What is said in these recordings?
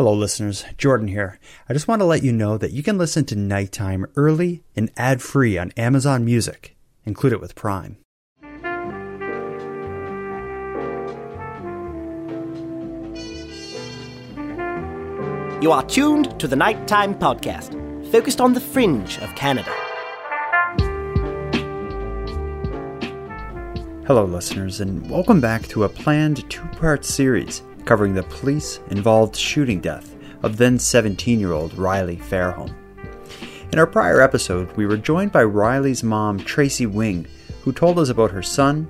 Hello, listeners. Jordan here. I just want to let you know that you can listen to Nighttime early and ad free on Amazon Music. Include it with Prime. You are tuned to the Nighttime Podcast, focused on the fringe of Canada. Hello, listeners, and welcome back to a planned two part series covering the police involved shooting death of then 17 year old Riley Fairholm. In our prior episode, we were joined by Riley's mom, Tracy Wing, who told us about her son,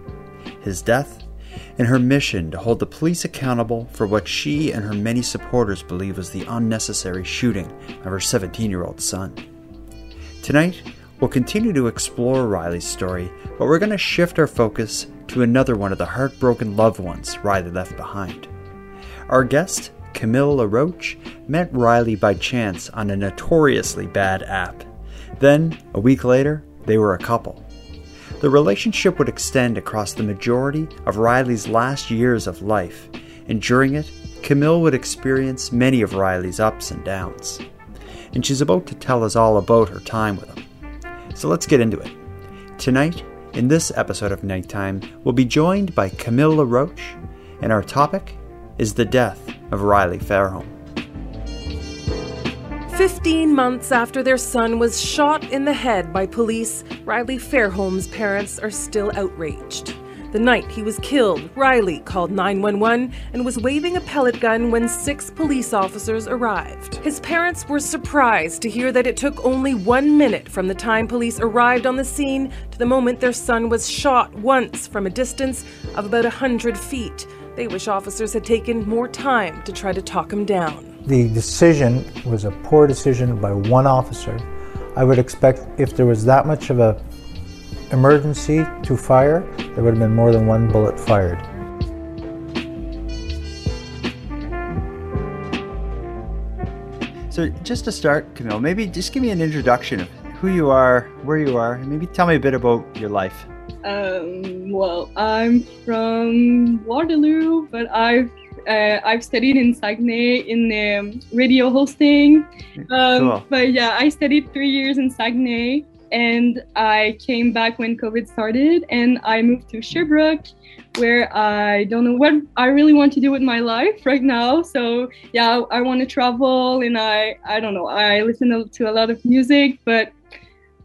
his death, and her mission to hold the police accountable for what she and her many supporters believe was the unnecessary shooting of her 17 year old son. Tonight, we'll continue to explore Riley's story, but we're going to shift our focus to another one of the heartbroken loved ones Riley left behind. Our guest, Camille LaRoche, met Riley by chance on a notoriously bad app. Then, a week later, they were a couple. The relationship would extend across the majority of Riley's last years of life, and during it, Camille would experience many of Riley's ups and downs. And she's about to tell us all about her time with him. So let's get into it. Tonight, in this episode of Nighttime, we'll be joined by Camille LaRoche, and our topic is the death of Riley Fairholm. 15 months after their son was shot in the head by police, Riley Fairholm's parents are still outraged. The night he was killed, Riley called 911 and was waving a pellet gun when six police officers arrived. His parents were surprised to hear that it took only one minute from the time police arrived on the scene to the moment their son was shot once from a distance of about 100 feet. They wish officers had taken more time to try to talk him down. The decision was a poor decision by one officer. I would expect if there was that much of a emergency to fire, there would have been more than one bullet fired. So, just to start, Camille, maybe just give me an introduction of who you are, where you are, and maybe tell me a bit about your life. Um, well, I'm from Waterloo, but I've uh, I've studied in Saguenay in um, radio hosting. Um, Cool. But yeah, I studied three years in Saguenay, and I came back when COVID started, and I moved to Sherbrooke, where I don't know what I really want to do with my life right now. So yeah, I want to travel, and I I don't know. I listen to- to a lot of music, but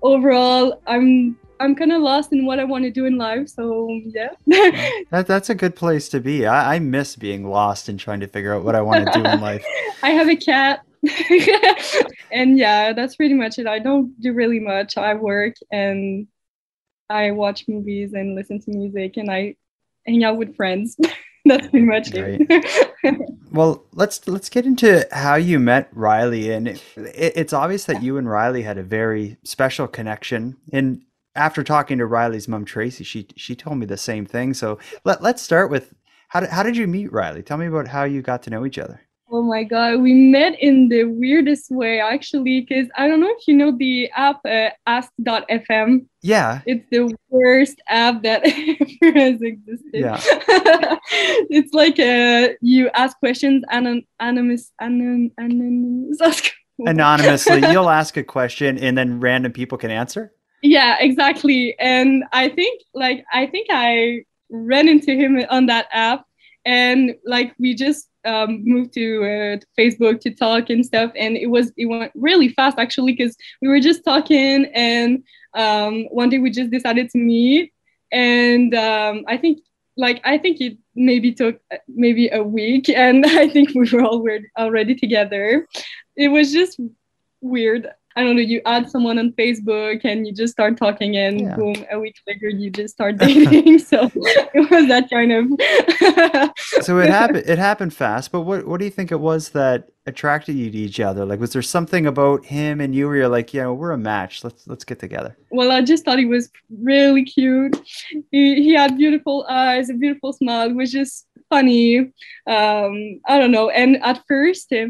overall, I'm I'm kind of lost in what I want to do in life. So yeah. That, that's a good place to be. I, I miss being lost and trying to figure out what I want to do in life. I have a cat. and yeah, that's pretty much it. I don't do really much. I work and I watch movies and listen to music and I hang out with friends. that's pretty much it. Well, let's let's get into how you met Riley, and it, it's obvious that you and Riley had a very special connection. And after talking to Riley's mom, Tracy, she she told me the same thing. So let let's start with how did, how did you meet Riley? Tell me about how you got to know each other. Oh my god, we met in the weirdest way actually, because I don't know if you know the app uh, Ask.fm. Yeah, It's the worst app that ever has existed. Yeah. it's like uh, you ask questions anon- anonymous, anon- anonymous. anonymously, you'll ask a question, and then random people can answer. Yeah, exactly. And I think like I think I ran into him on that app, and like we just um, moved to, uh, Facebook to talk and stuff, and it was it went really fast actually because we were just talking, and um, one day we just decided to meet, and um, I think like I think it maybe took uh, maybe a week, and I think we were all weird already together. It was just weird. I don't know, you add someone on Facebook and you just start talking, and Yeah. boom, a week later you just start dating. so it was that kind of. So it happened. It happened fast. But what what do you think it was that attracted you to each other? Like, was there something about him and you where you're like, yeah, we're a match. Let's let's get together. well, I just thought he was really cute. He, he had beautiful eyes, a beautiful smile. It was just funny. Um, I don't know. And at first, uh,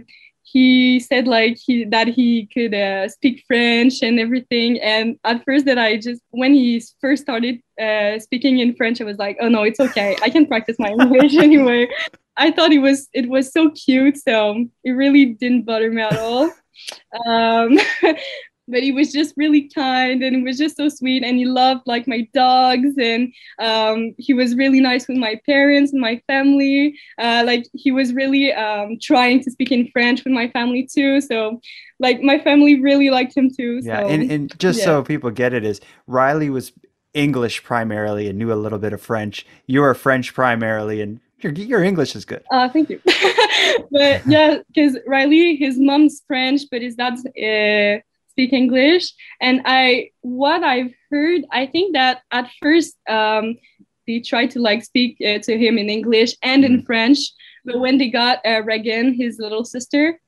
he said like he that he could uh, speak French and everything. And at first, that I just when he first started uh, speaking in French, I was like, oh no, it's okay. I can practice my English anyway. I thought it was it was so cute, so it really didn't bother me at all. Um, but he was just really kind and was just so sweet and he loved like my dogs and um, he was really nice with my parents and my family uh, like he was really um, trying to speak in french with my family too so like my family really liked him too Yeah, so, and, and just yeah. so people get it, is Riley was English primarily and knew a little bit of French. You are French primarily, and your your English is good. Uh, thank you. but yeah, because Riley, his mom's French, but his dad's uh, speak English. And I, what I've heard, I think that at first um, they tried to like speak uh, to him in English and in French, but when they got uh, Regan, his little sister,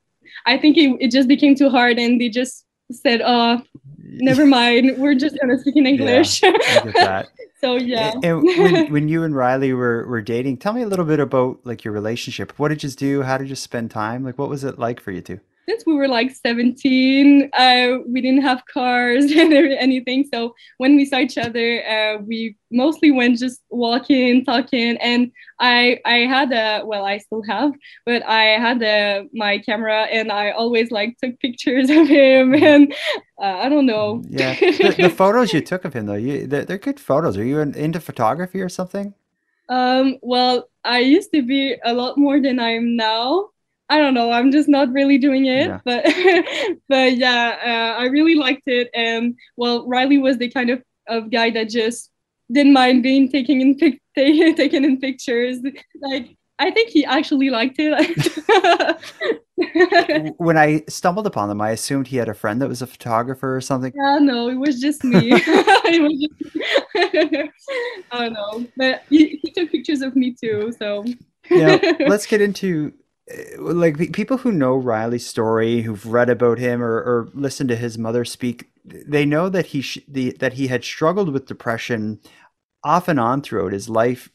I think it, it just became too hard, and they just said, "Oh, never mind, we're just gonna speak in English." That. so yeah. And and when, when you and Riley were, were dating, tell me a little bit about like your relationship. What did you do? How did you spend time? Like, what was it like for you two? Since we were like 17 uh, we didn't have cars and anything. So when we saw each other uh, we mostly went just walking talking. And i i had a well i still have but i had a, my camera and i always like took pictures of him and uh, i don't know. Yeah, the, the photos you took of him though, you they're, they're good photos. Are you into photography or something? um well i used to be a lot more than i am now I don't know. I'm just not really doing it, Yeah. but but yeah, uh, I really liked it. And well, Riley was the kind of, of guy that just didn't mind being taken in pic- ta- taken in pictures. Like I think he actually liked it. when I stumbled upon them, I assumed he had a friend that was a photographer or something. yeah, no, it was just me. it was just, I don't know, but he, he took pictures of me too. So Now, let's get into like people who know Riley's story, who've read about him or, or listened to his mother speak. They know that he sh- the, that he had struggled with depression off and on throughout his life.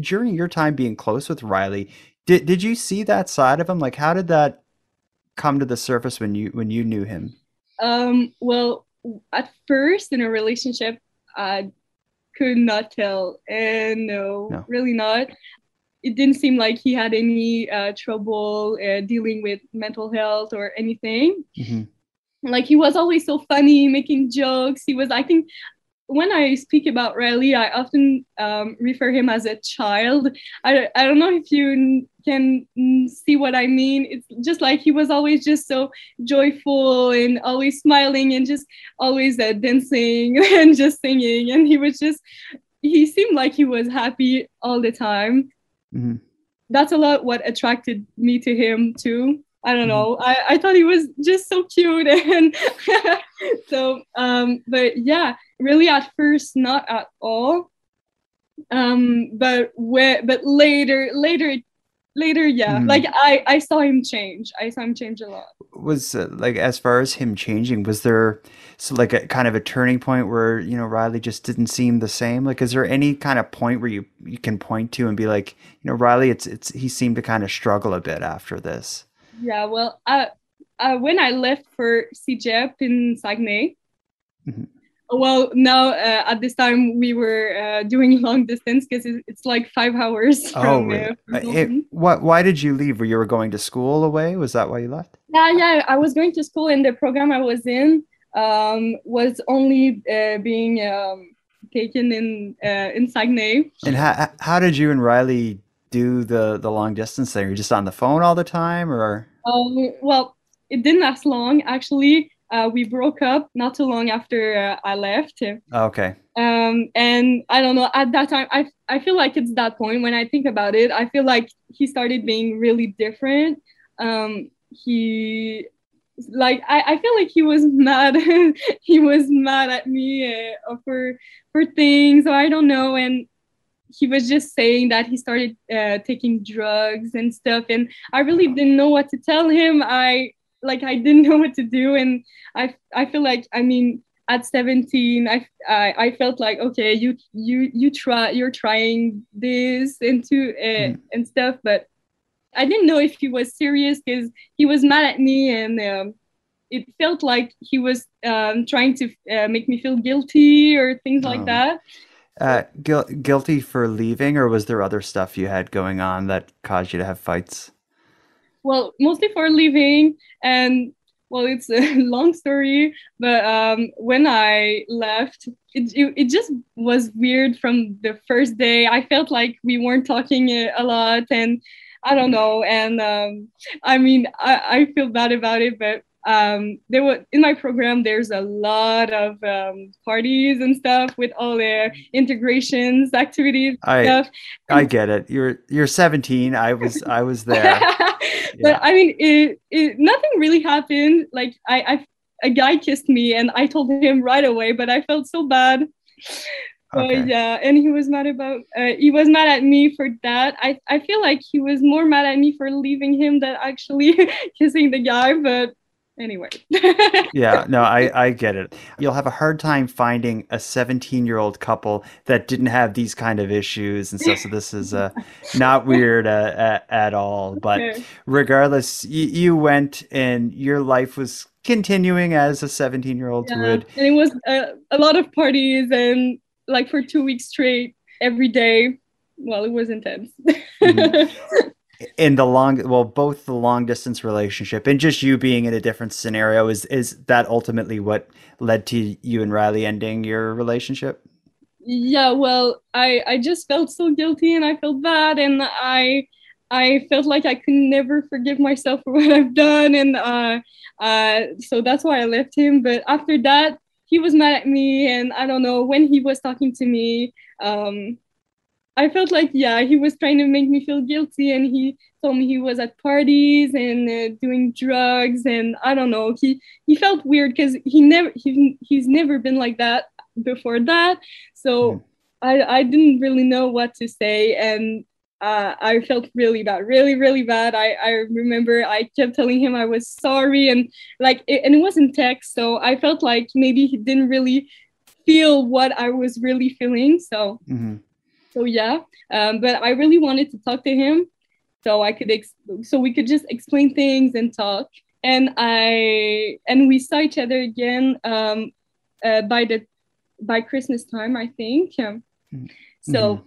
During your time being close with Riley, did did you see that side of him? Like, how did that come to the surface when you when you knew him? Um, well, at first in a relationship, I could not tell, and no, No. really not. It didn't seem like he had any uh, trouble uh, dealing with mental health or anything. Mhm. Like he was always so funny, making jokes. He was, I think, when I speak about Riley, I often um, refer him as a child. I, I don't know if you can see what I mean. It's just like he was always just so joyful and always smiling and just always uh, dancing and just singing. And he was just, he seemed like he was happy all the time. Mhm. That's a lot what attracted me to him too. I don't know. I, I thought he was just so cute and so um but yeah, really at first not at all. Um but where but later later later yeah Mhm. like I I saw him change. I saw him change a lot. was uh, like as far as him changing was there so like a kind of a turning point where you know riley just didn't seem the same like is there any kind of point where you you can point to and be like you know riley it's it's he seemed to kind of struggle a bit after this Yeah, well, uh, uh, when I left for CEGEP in Saguenay, Mhm. Well, now uh, at this time we were uh, doing long distance because it's like five hours oh from, really? uh, from Uh, it- what why did you leave were you were going to school away was that why you left Yeah, yeah. I was going to school, and the program I was in um, was only uh, being um, taken in uh, in Saguenay. and how how did you and riley do the the long distance thing? Were you just on the phone all the time or Um, well, it didn't last long. Actually, uh, we broke up not too long after uh, I left. okay Um, and I don't know. At that time, I I feel like it's that point when I think about it. I feel like he started being really different. Um, he like I, I feel like he was mad he was mad at me uh, for for things or i don't know and he was just saying that he started uh, taking drugs and stuff and i really didn't know what to tell him i like i didn't know what to do and i i feel like i mean at 17 i i, I felt like okay you you you try you're trying this into uh, Mm. and stuff but I didn't know if he was serious because he was mad at me and um, it felt like he was um, trying to uh, make me feel guilty or things like Oh. that. Uh, gui- guilty for leaving, or was there other stuff you had going on that caused you to have fights? Well, mostly for living. and well, it's a long story, but um, when I left, it, it, it just was weird from the first day. I felt like we weren't talking a lot, and I don't know. And um, I mean, I, I feel bad about it, but um, there were in my program. There's a lot of um, parties and stuff with all their integrations, activities, I stuff. I get it. You're you're 17. I was I was there. but I mean, it, it nothing really happened. Like I, I, a guy kissed me, and I told him right away, but I felt so bad. Okay. But yeah, and he was mad about. Uh, he was mad at me for that. I, I feel like he was more mad at me for leaving him than actually kissing the guy. But anyway. yeah, no, I, I get it. You'll have a hard time finding a 17 year old couple that didn't have these kind of issues and stuff. So this is uh, not weird uh, at, all. But regardless, you, you went and your life was continuing as a 17 year old Yeah, would. and it was uh, a lot of parties and like for two weeks straight every day. Well, it was intense. Mhm. In the long, well, both the long distance relationship and just you being in a different scenario is is that ultimately what led to you and Riley ending your relationship? yeah well i i just felt so guilty and i felt bad and i i felt like i could never forgive myself for what i've done and uh uh so that's why i left him but after that he was mad at me and i don't know when he was talking to me um i felt like yeah he was trying to make me feel guilty and he told me he was at parties and uh, doing drugs and i don't know he he felt weird because he never he, he's never been like that before that so I, I didn't really know what to say and uh, I felt really bad, really, really bad. I, I remember I kept telling him I was sorry and like, it, and it wasn't text. So I felt like maybe he didn't really feel what I was really feeling. So, hmm so yeah. Um, but I really wanted to talk to him so I could, ex- so we could just explain things and talk. And I, and we saw each other again um, uh, by the, by Christmas time, I think. Um, so Mhm.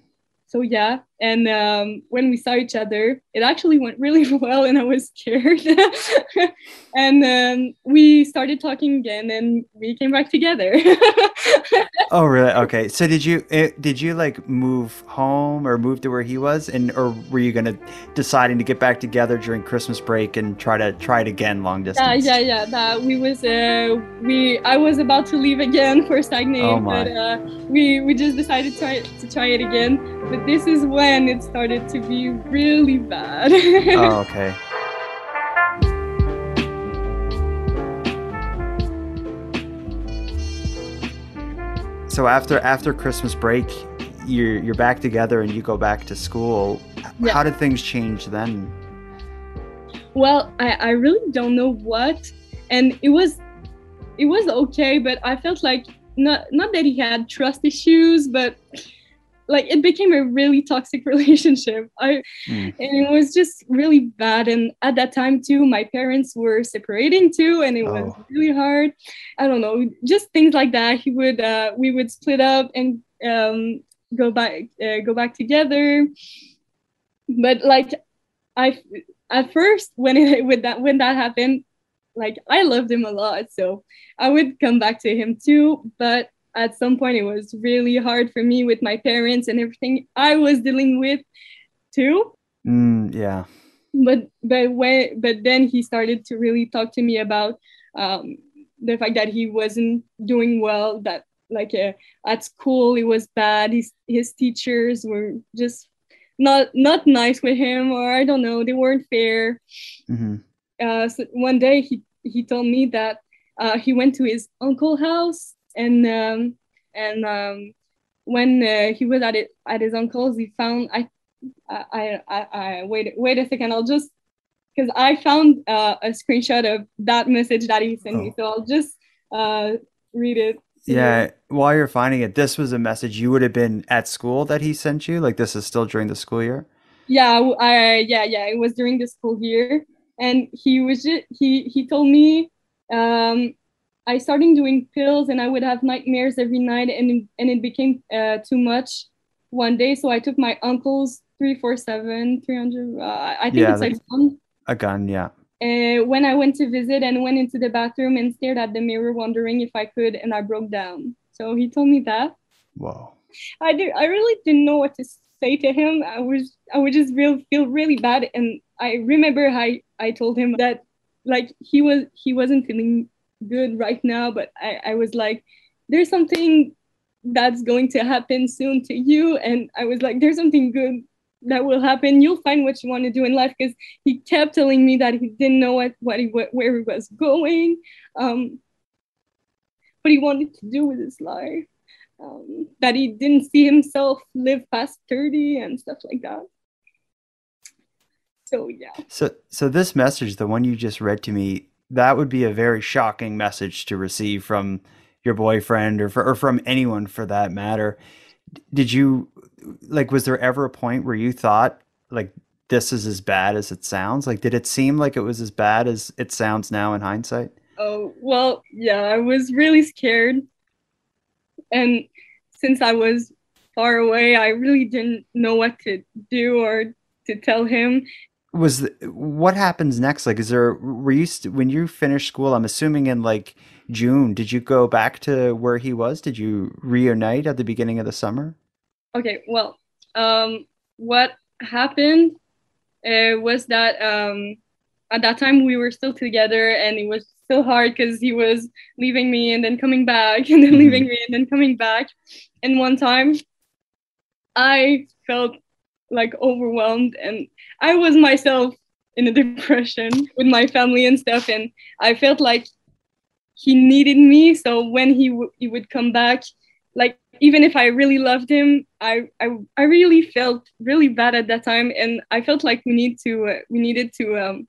so yeah and um, when we saw each other it actually went really well and i was scared and um, we started talking again and we came back together Oh, really? Okay. So did you eh, did you like move home or move to where he was, and or were you gonna deciding to get back together during Christmas break and try to try it again long distance? yeah yeah that we was uh, we i was about to leave again for Saguenay Oh, but uh, we we just decided to try to try it again but this is when it started to be really bad Oh, okay. So after after Christmas break, you're you're back together and you go back to school. Yeah. How did things change then? Well, I, I really don't know what, and it was it was okay, but I felt like not not that he had trust issues, but like it became a really toxic relationship. I Mm. and it was just really bad. And at that time too, my parents were separating too, and it was Oh. really hard. I don't know, just things like that. He would uh, we would split up and um, go back uh, go back together. But like I at first when it with that when that happened, like I loved him a lot, so I would come back to him too. But at some point, it was really hard for me with my parents and everything I was dealing with too. Mm, yeah. But but when but then he started to really talk to me about um, the fact that he wasn't doing well. That like uh, at school it was bad. His his teachers were just not not nice with him, or I don't know, they weren't fair hmm uh, so one day he he told me that uh, he went to his uncle house and um, and um, when uh, he was at it at his uncle's he found I I I, I wait wait a second I'll just because I found uh, a screenshot of that message that he sent me Oh. so I'll just uh, read it. to you. Yeah. While you're finding it, this was a message you would have been at school that he sent you. Like this is still during the school year. yeah I yeah yeah it was during the school year and he was just he he told me um I started doing pills and I would have nightmares every night and and it became uh, too much one day. So I took my uncle's 347, 300, uh, I think Yeah, it's like- one. A gun, yeah. Uh, when I went to visit and went into the bathroom and stared at the mirror, wondering if I could, and I broke down. So he told me that. Wow. I did. I really didn't know what to say to him. I was. I would just real feel really bad, and I remember I I told him that like he was he wasn't feeling good right now, but I I was like, there's something that's going to happen soon to you, and I was like, there's something good that will happen. You'll find what you want to do in life because he kept telling me that he didn't know what what he where he was going, um, what he wanted to do with his life um, that he didn't see himself live past 30 and stuff like that. So yeah, So so this message, the one you just read to me, that would be a very shocking message to receive from your boyfriend or for, or from anyone for that matter. Did you like was there ever a point where you thought like this is as bad as it sounds? Like did it seem like it was as bad as it sounds now in hindsight? oh well, yeah, I was really scared, and since I was far away, I really didn't know what to do or to tell him. Was the, what happens next like is there were you st- when you finished school i'm assuming in like june did you go back to where he was did you reunite at the beginning of the summer Okay, well, um, what happened uh, was that um, at that time we were still together, and it was still hard because he was leaving me and then coming back, and then Mhm. leaving me and then coming back. And one time, I felt like overwhelmed, and I was myself in a depression with my family and stuff, and I felt like he needed me. So when he he would come back, like even if I really loved him, I, I I really felt really bad at that time, and I felt like we need to uh, we needed to um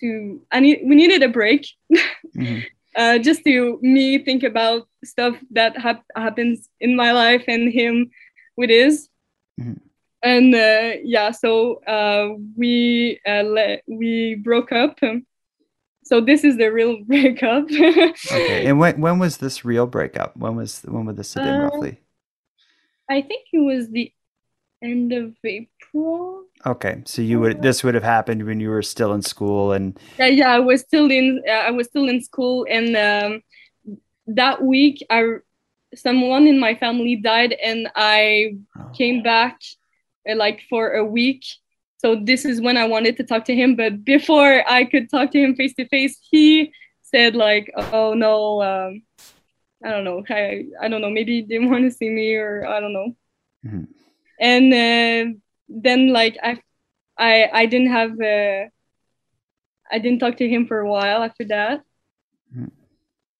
to I need we needed a break, Mhm. uh, just to me think about stuff that hap- happens in my life and him with his. Mhm. And uh, yeah, so uh, we uh, le- we broke up. So this is the real breakup. okay and when when was this real breakup when was when would this have been Uh, roughly I think it was the end of April. okay so you would this would have happened when you were still in school and Yeah, yeah, I was still in uh, I was still in school, and um, that week, I someone in my family died, and I oh, came back like for a week. So this is when I wanted to talk to him, but before I could talk to him face to face, he said like, "Oh no, um, I don't know, I I don't know, maybe he didn't want to see me, or I don't know." Mhm. And uh, then like I I I didn't have uh, I didn't talk to him for a while after that. Mhm.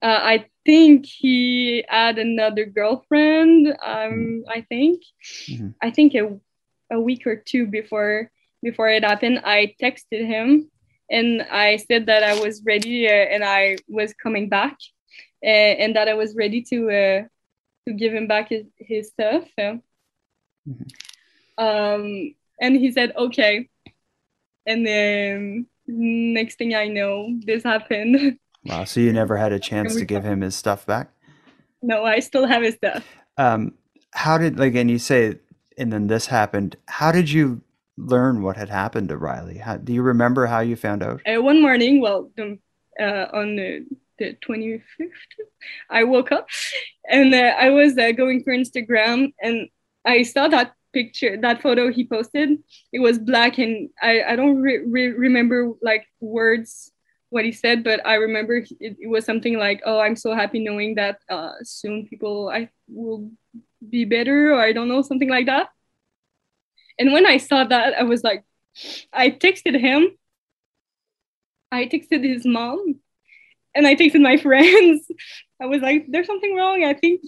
Uh, I think he had another girlfriend. Um, I think. Mhm. I think a, a week or two before before it happened, I texted him and I said that I was ready uh, and I was coming back, uh, and that I was ready to uh, to give him back his his stuff. Mhm. Um, and he said okay, and then next thing I know, this happened. wow so you never had a chance to give him his stuff back no, I still have his stuff. um how did like and you say and then this happened how did you learn what had happened to riley how, do you remember how you found out Uh, one morning, well, the, uh, on the, the 25th, I woke up and uh, I was uh, going through Instagram and I saw that picture, that photo he posted. It was black and I, I don't re- re- remember like words what he said, but I remember it, it was something like, "Oh, I'm so happy knowing that uh, soon people I will be better," or I don't know, something like that. And when I saw that, I was like, I texted him I texted his mom and I texted my friends. I was like, there's something wrong. I think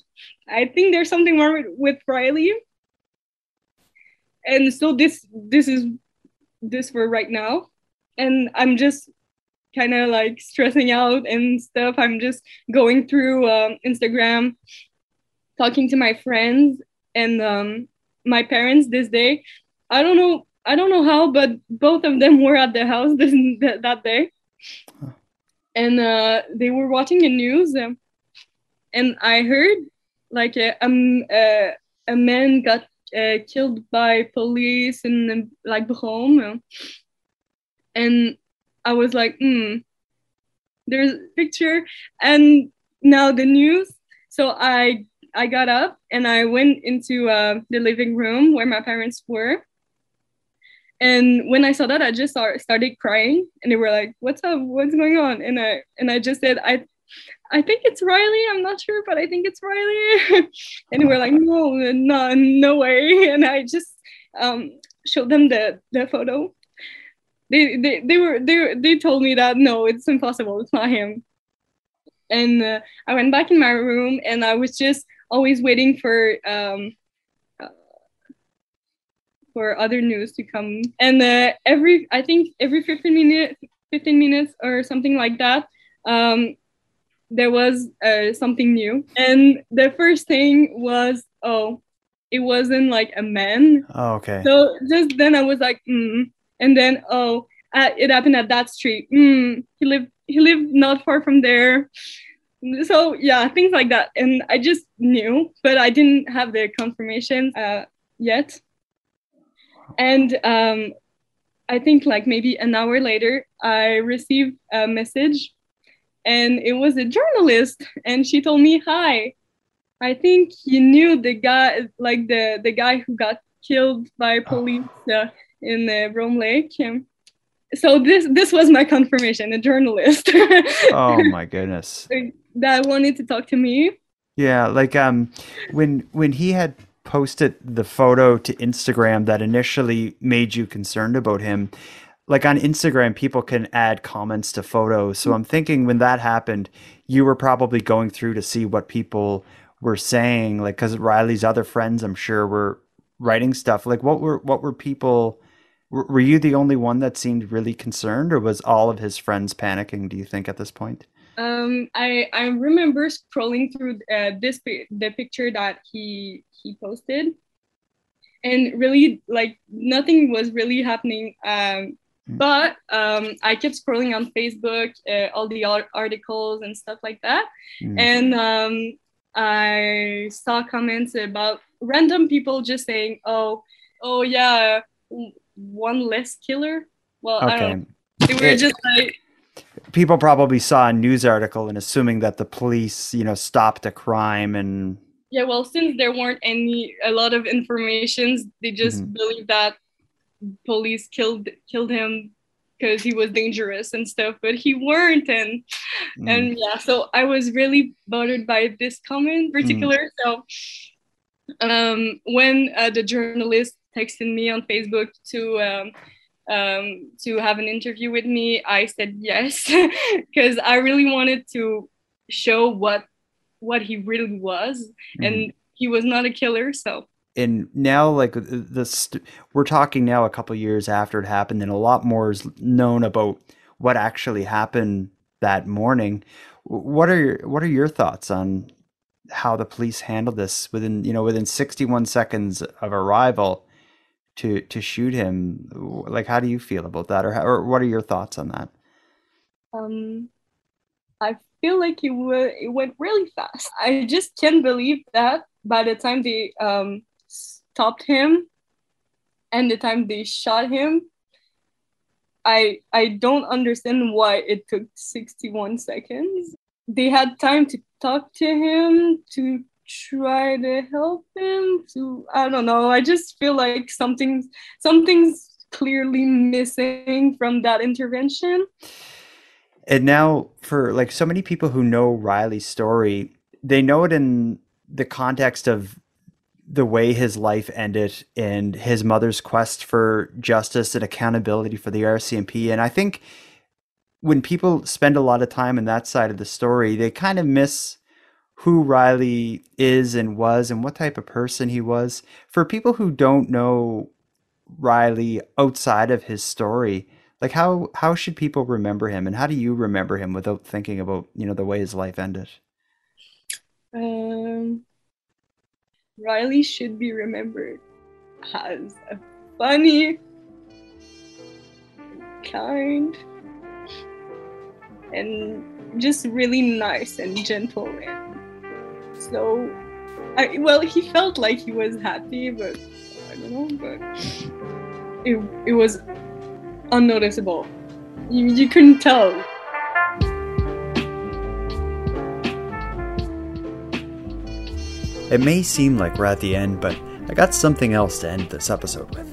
I think there's something wrong with, with Riley. And so this this is this for right now. And I'm just kind of like stressing out and stuff. I'm just going through um, Instagram, talking to my friends and um, my parents this day. I don't know I don't know how, but both of them were at the house this, that, that day. and uh, they were watching the news, um, and I heard like a um, uh, a man got uh, killed by police in like Brome, and I was like, hmm, there's a picture, and now the news. So I I got up and I went into uh, the living room where my parents were. And when I saw that, I just started crying, and they were like, "What's up? What's going on?" And I and I just said, "I, I think it's Riley. I'm not sure, but I think it's Riley." and they were like, "No, no, no way!" And I just um, showed them the the photo. They, they they were they they told me that no, it's impossible. It's not him. And uh, I went back in my room, and I was just always waiting for um, uh, for other news to come. And uh, every I think every 15 minutes, 15 minutes or something like that, um, there was uh, something new. And the first thing was oh, it wasn't like a man. Oh, okay. So just then I was like, mm. and then oh, uh, it happened at that street. Mm. He lived he lived not far from there so yeah things like that. And i just knew but i didn't have the confirmation uh, yet. And um, i think like maybe an hour later i received a message and it was a journalist and she told me hi. I think you knew the guy like the the guy who got killed by police uh, in the Brome Lake. So this this was my confirmation a journalist. Oh my goodness that wanted to talk to me yeah like um when when he had posted the photo to instagram that initially made you concerned about him like on instagram people can add comments to photos so i'm thinking when that happened you were probably going through to see what people were saying like because riley's other friends i'm sure were writing stuff like what were what were people were you the only one that seemed really concerned, or was all of his friends panicking? Do you think at this point? Um, I I remember scrolling through uh, this the picture that he he posted, and really like nothing was really happening. Um, hmm. but um, I kept scrolling on Facebook, uh, all the articles and stuff like that, mm. and um, I saw comments about random people just saying, "Oh, oh yeah." one less killer. Well, okay. I don't know. They were just like people probably saw a news article and assuming that the police, you know, stopped a crime and yeah, well, since there weren't any a lot of informations, they just mm-hmm. believed that police killed killed him because he was dangerous and stuff, but he weren't, and mm. and yeah, so I was really bothered by this comment in particular. Mm. So um, when uh, the journalist texted me on Facebook to um, um, to have an interview with me, I said yes because I really wanted to show what what he really was, mm-hmm. and he was not a killer. So and now like this we're talking now a couple years after it happened and a lot more is known about what actually happened that morning what are your what are your thoughts on how the police handled this within you know within 61 seconds of arrival to to shoot him. Like how do you feel about that? Or how, or what are your thoughts on that? Um i feel like it, w- it went really fast. I just can't believe that by the time they um stopped him and the time they shot him i i don't understand why it took 61 seconds. They had time to talk to him to try to help him to i don't know i just feel like something's something's clearly missing from that intervention. And now for like so many people who know riley's story they know it in the context of the way his life ended and his mother's quest for justice and accountability for the rcmp and i think when people spend a lot of time in that side of the story they kind of miss who Riley is and was and what type of person he was. For people who don't know Riley outside of his story, like how how should people remember him and how do you remember him without thinking about, you know, the way his life ended? Um Riley should be remembered as a funny, kind, and just really nice and gentle and so I, well he felt like he was happy but I don't know but it, it was unnoticeable you, you couldn't tell It may seem like we're at the end, but I got something else to end this episode with.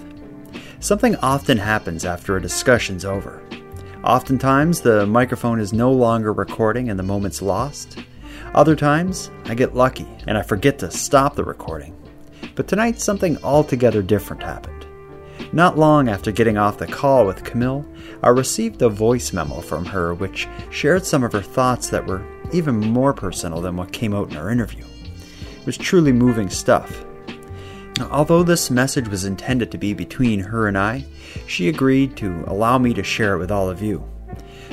Something often happens after a discussion's over. Oftentimes, the microphone is no longer recording and the moment's lost. Other times, I get lucky and I forget to stop the recording. But tonight, something altogether different happened. Not long after getting off the call with Camille, I received a voice memo from her which shared some of her thoughts that were even more personal than what came out in our interview. It was truly moving stuff. Although this message was intended to be between her and I, she agreed to allow me to share it with all of you.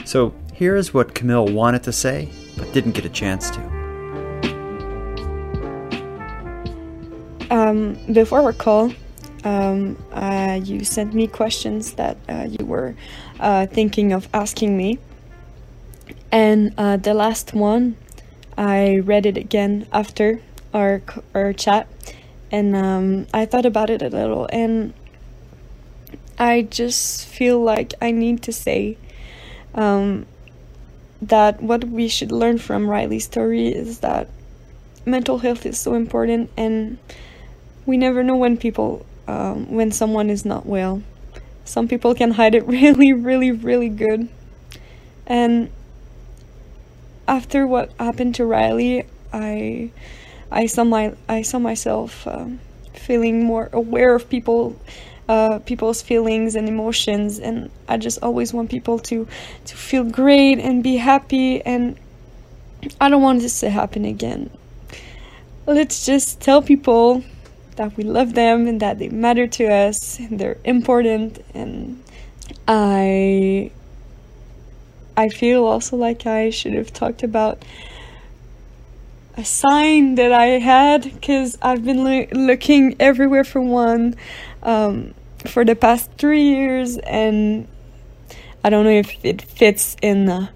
So here is what Camille wanted to say, but didn't get a chance to. Um, before our call, um, uh, you sent me questions that uh, you were uh, thinking of asking me. And uh, the last one, I read it again after our our chat, and um, I thought about it a little, and I just feel like I need to say um, that what we should learn from Riley's story is that mental health is so important, and we never know when people um, when someone is not well. Some people can hide it really, really, really good, and after what happened to Riley, I I saw my I saw myself um, feeling more aware of people uh, people's feelings and emotions and I just always want people to to feel great and be happy and I don't want this to happen again. Let's just tell people that we love them and that they matter to us and they're important and I I feel also like I should have talked about a sign that I had because I've been lo- looking everywhere for one um, for the past three years, and I don't know if it fits in uh,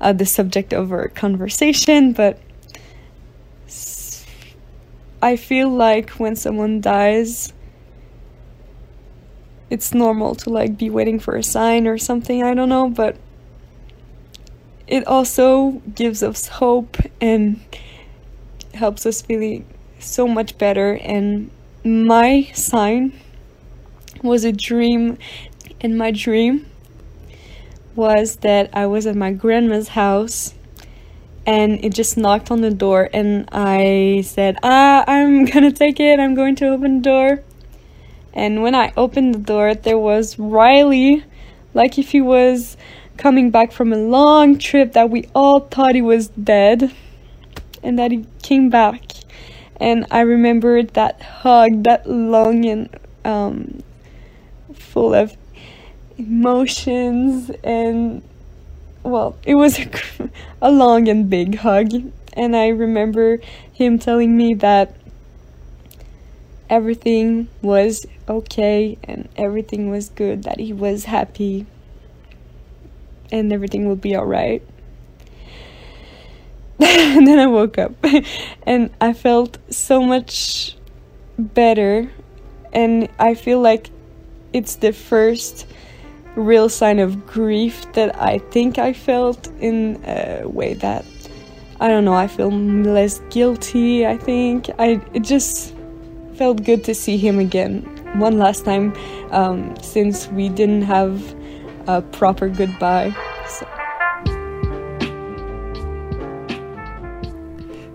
uh, the subject of our conversation, but I feel like when someone dies, it's normal to like be waiting for a sign or something. I don't know, but it also gives us hope and helps us feeling so much better and my sign was a dream and my dream was that I was at my grandma's house and it just knocked on the door and I said, "Ah, I'm going to take it. I'm going to open the door." And when I opened the door, there was Riley like if he was coming back from a long trip that we all thought he was dead and that he came back and I remembered that hug, that long and um, full of emotions, and well, it was a, a long and big hug. And I remember him telling me that everything was okay and everything was good, that he was happy and everything will be alright. and then I woke up and I felt so much better and I feel like it's the first real sign of grief that I think I felt in a way that I don't know, I feel less guilty, I think. I it just felt good to see him again one last time um, since we didn't have a proper goodbye. So.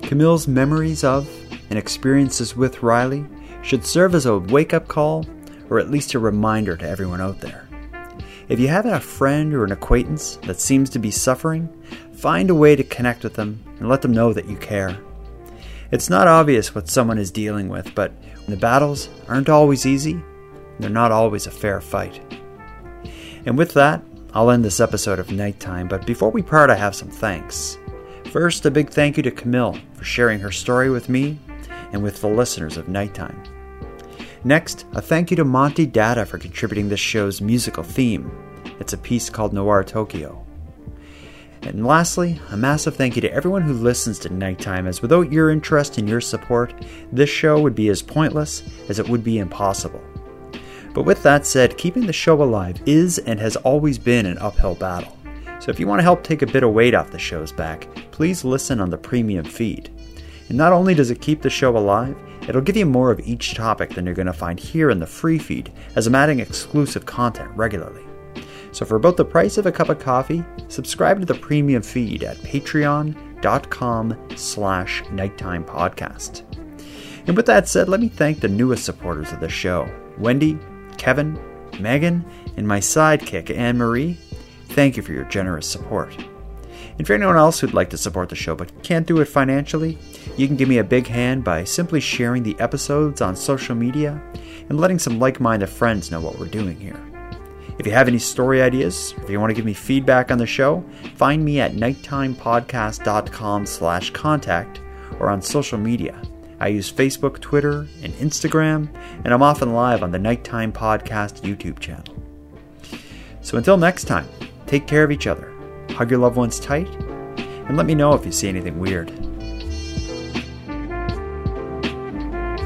Camille's memories of and experiences with Riley should serve as a wake up call or at least a reminder to everyone out there. If you have a friend or an acquaintance that seems to be suffering, find a way to connect with them and let them know that you care. It's not obvious what someone is dealing with, but the battles aren't always easy, they're not always a fair fight. And with that, I'll end this episode of Nighttime, but before we part, I have some thanks. First, a big thank you to Camille for sharing her story with me and with the listeners of Nighttime. Next, a thank you to Monty Data for contributing this show's musical theme. It's a piece called Noir Tokyo. And lastly, a massive thank you to everyone who listens to Nighttime, as without your interest and your support, this show would be as pointless as it would be impossible. But with that said, keeping the show alive is and has always been an uphill battle. So if you want to help take a bit of weight off the show's back, please listen on the premium feed. And not only does it keep the show alive, it'll give you more of each topic than you're going to find here in the free feed, as I'm adding exclusive content regularly. So for about the price of a cup of coffee, subscribe to the premium feed at patreon.com slash nighttime podcast. And with that said, let me thank the newest supporters of the show, Wendy, Kevin, Megan, and my sidekick, Anne Marie. Thank you for your generous support. And for anyone else who'd like to support the show but can't do it financially, you can give me a big hand by simply sharing the episodes on social media and letting some like minded friends know what we're doing here. If you have any story ideas, if you want to give me feedback on the show, find me at nighttimepodcast.com slash contact or on social media. I use Facebook, Twitter, and Instagram, and I'm often live on the Nighttime Podcast YouTube channel. So until next time, take care of each other, hug your loved ones tight, and let me know if you see anything weird.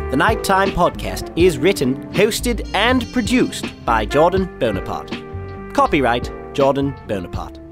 The Nighttime Podcast is written, hosted, and produced by Jordan Bonaparte. Copyright Jordan Bonaparte.